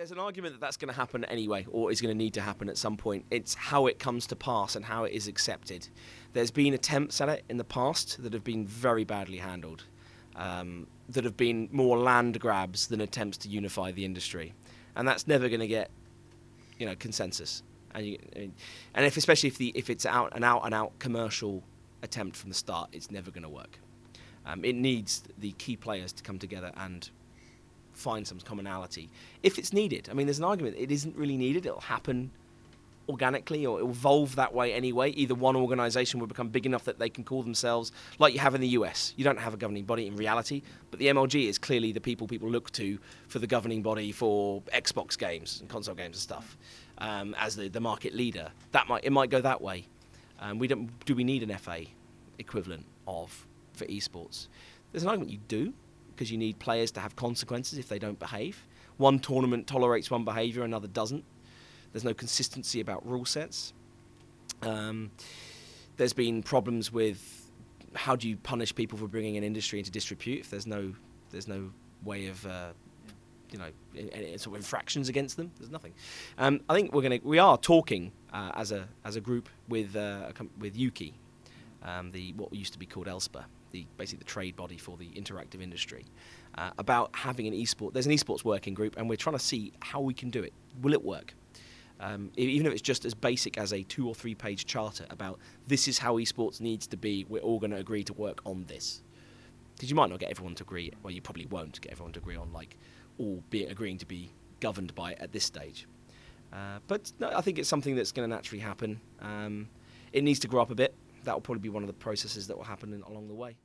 There's an argument that that's going to happen anyway, or is going to need to happen at some point. It's how it comes to pass and how it is accepted. There's been attempts at it in the past that have been very badly handled, um, that have been more land grabs than attempts to unify the industry, and that's never going to get, you know, consensus. And, you, and if especially if the if it's out an out and out commercial attempt from the start, it's never going to work. Um, it needs the key players to come together and find some commonality if it's needed. I mean, there's an argument it isn't really needed. It'll happen organically or evolve that way anyway. Either one organisation will become big enough that they can call themselves like you have in the US. You don't have a governing body in reality, but the MLG is clearly the people people look to for the governing body for Xbox games and console games and stuff um, as the, the market leader. That might it might go that way. Um, we don't. Do we need an FA equivalent of for esports? There's an argument you do because you need players to have consequences if they don't behave. One tournament tolerates one behaviour, another doesn't. There's no consistency about rule sets. Um, there's been problems with how do you punish people for bringing an industry into disrepute if there's no there's no way of uh, you know any sort of infractions against them. There's nothing. Um, I think we're gonna we are talking uh, as a as a group with uh, with Ukie, um, the what used to be called ELSPA, the basically the trade body for the interactive industry, uh, about having an esports. There's an esports working group, and we're trying to see how we can do it. Will it work? Um, even if it's just as basic as a two or three page charter about this is how esports needs to be, we're all going to agree to work on this. Because you might not get everyone to agree, well, you probably won't get everyone to agree on like all be agreeing to be governed by it at this stage. Uh, but no, I think it's something that's going to naturally happen. Um, it needs to grow up a bit. That will probably be one of the processes that will happen in, along the way.